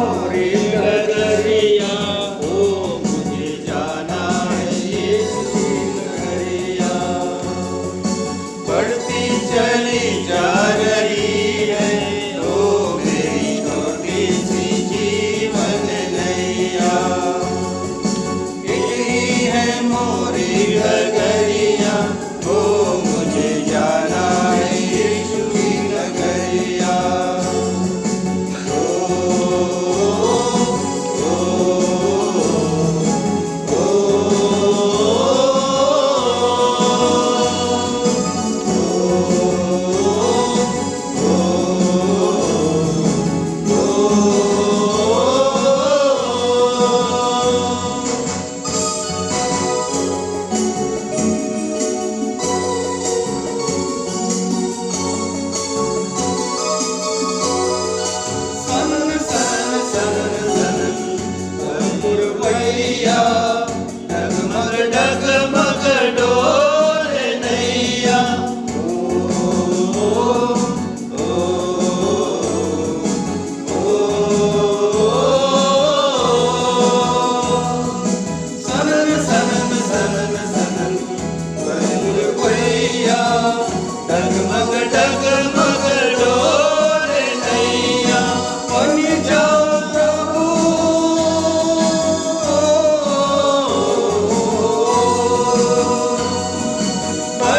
morir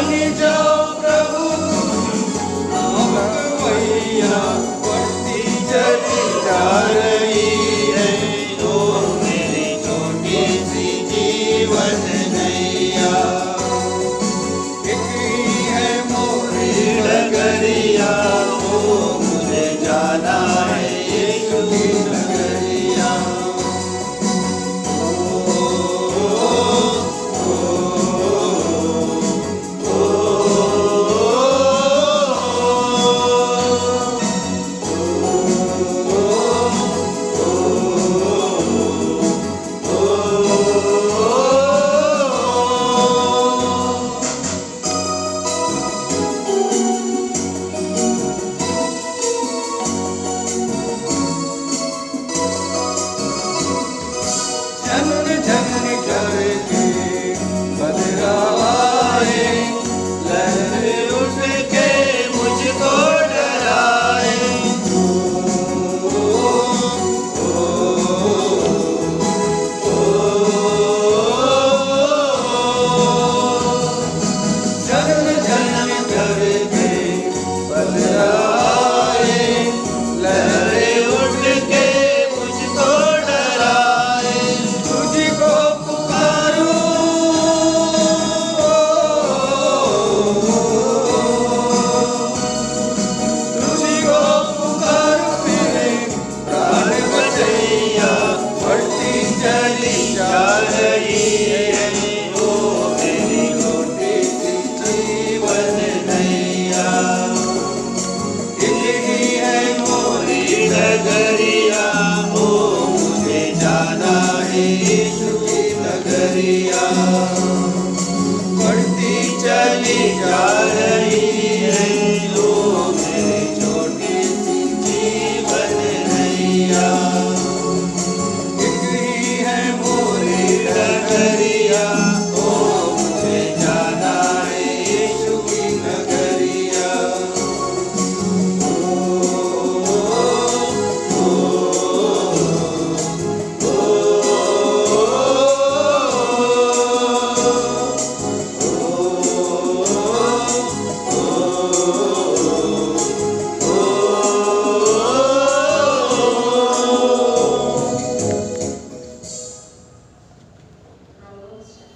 你就 Cristo.